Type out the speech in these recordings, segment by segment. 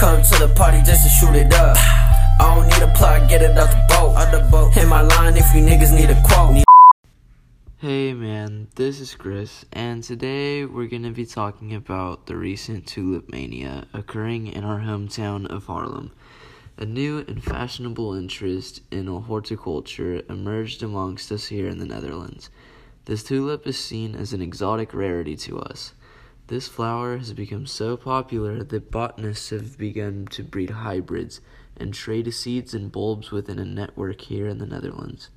Come to the party just to shoot it up. I don't need a plug, get it out the boat. The boat. Hit my line if you niggas need a quote. Hey man, this is Chris, and today we're to be talking about the recent tulip mania occurring in our hometown of Haarlem. A new and fashionable interest in horticulture emerged amongst us here in the Netherlands. This tulip is seen as an exotic rarity to us. This flower has become so popular that botanists have begun to breed hybrids and trade seeds and bulbs within a network here in the Netherlands.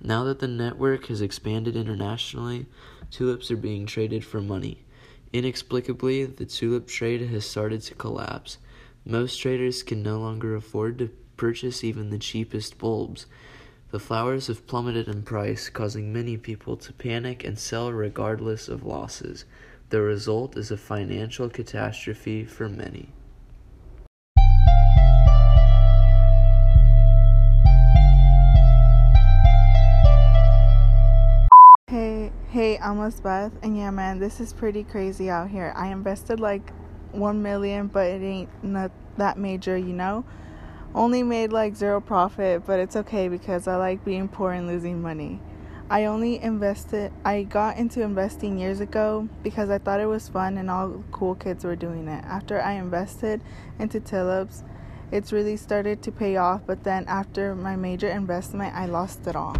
Now that the network has expanded internationally, tulips are being traded for money. Inexplicably, the tulip trade has started to collapse. Most traders can no longer afford to purchase even the cheapest bulbs. The flowers have plummeted in price, causing many people to panic and sell regardless of losses. The result is a financial catastrophe for many. Hey, hey, I'm Beth, and yeah, man, this is pretty crazy out here. I invested like one million, but it ain't not that major, you know. Only made like zero profit, but it's okay because I like being poor and losing money. I only invested, I got into investing years ago because I thought it was fun and all cool kids were doing it. After I invested into tulips, it's really started to pay off, but then after my major investment, I lost it all.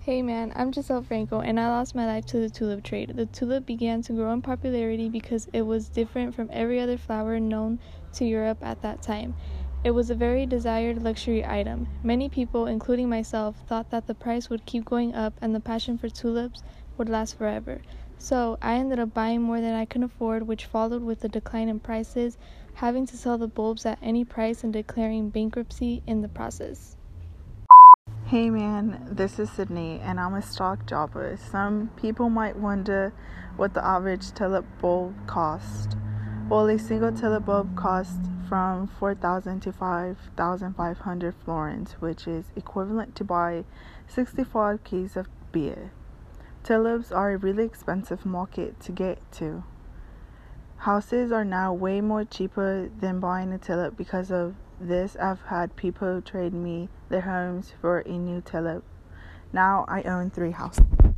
Hey man, I'm Giselle Franco and I lost my life to the tulip trade. The tulip began to grow in popularity because it was different from every other flower known to Europe at that time. It was a very desired luxury item. Many people, including myself, thought that the price would keep going up and the passion for tulips would last forever. So I ended up buying more than I could afford, which followed with the decline in prices, having to sell the bulbs at any price and declaring bankruptcy in the process. Hey man, this is Sydney and I'm a stock jobber. Some people might wonder what the average tulip bulb cost. Well, a single tulip bulb costs from 4,000 to 5,500 florins, which is equivalent to buy 65 keys of beer. Tulips are a really expensive market to get to. Houses are now way more cheaper than buying a tulip because of this, I've had people trade me their homes for a new tulip. Now I own three houses.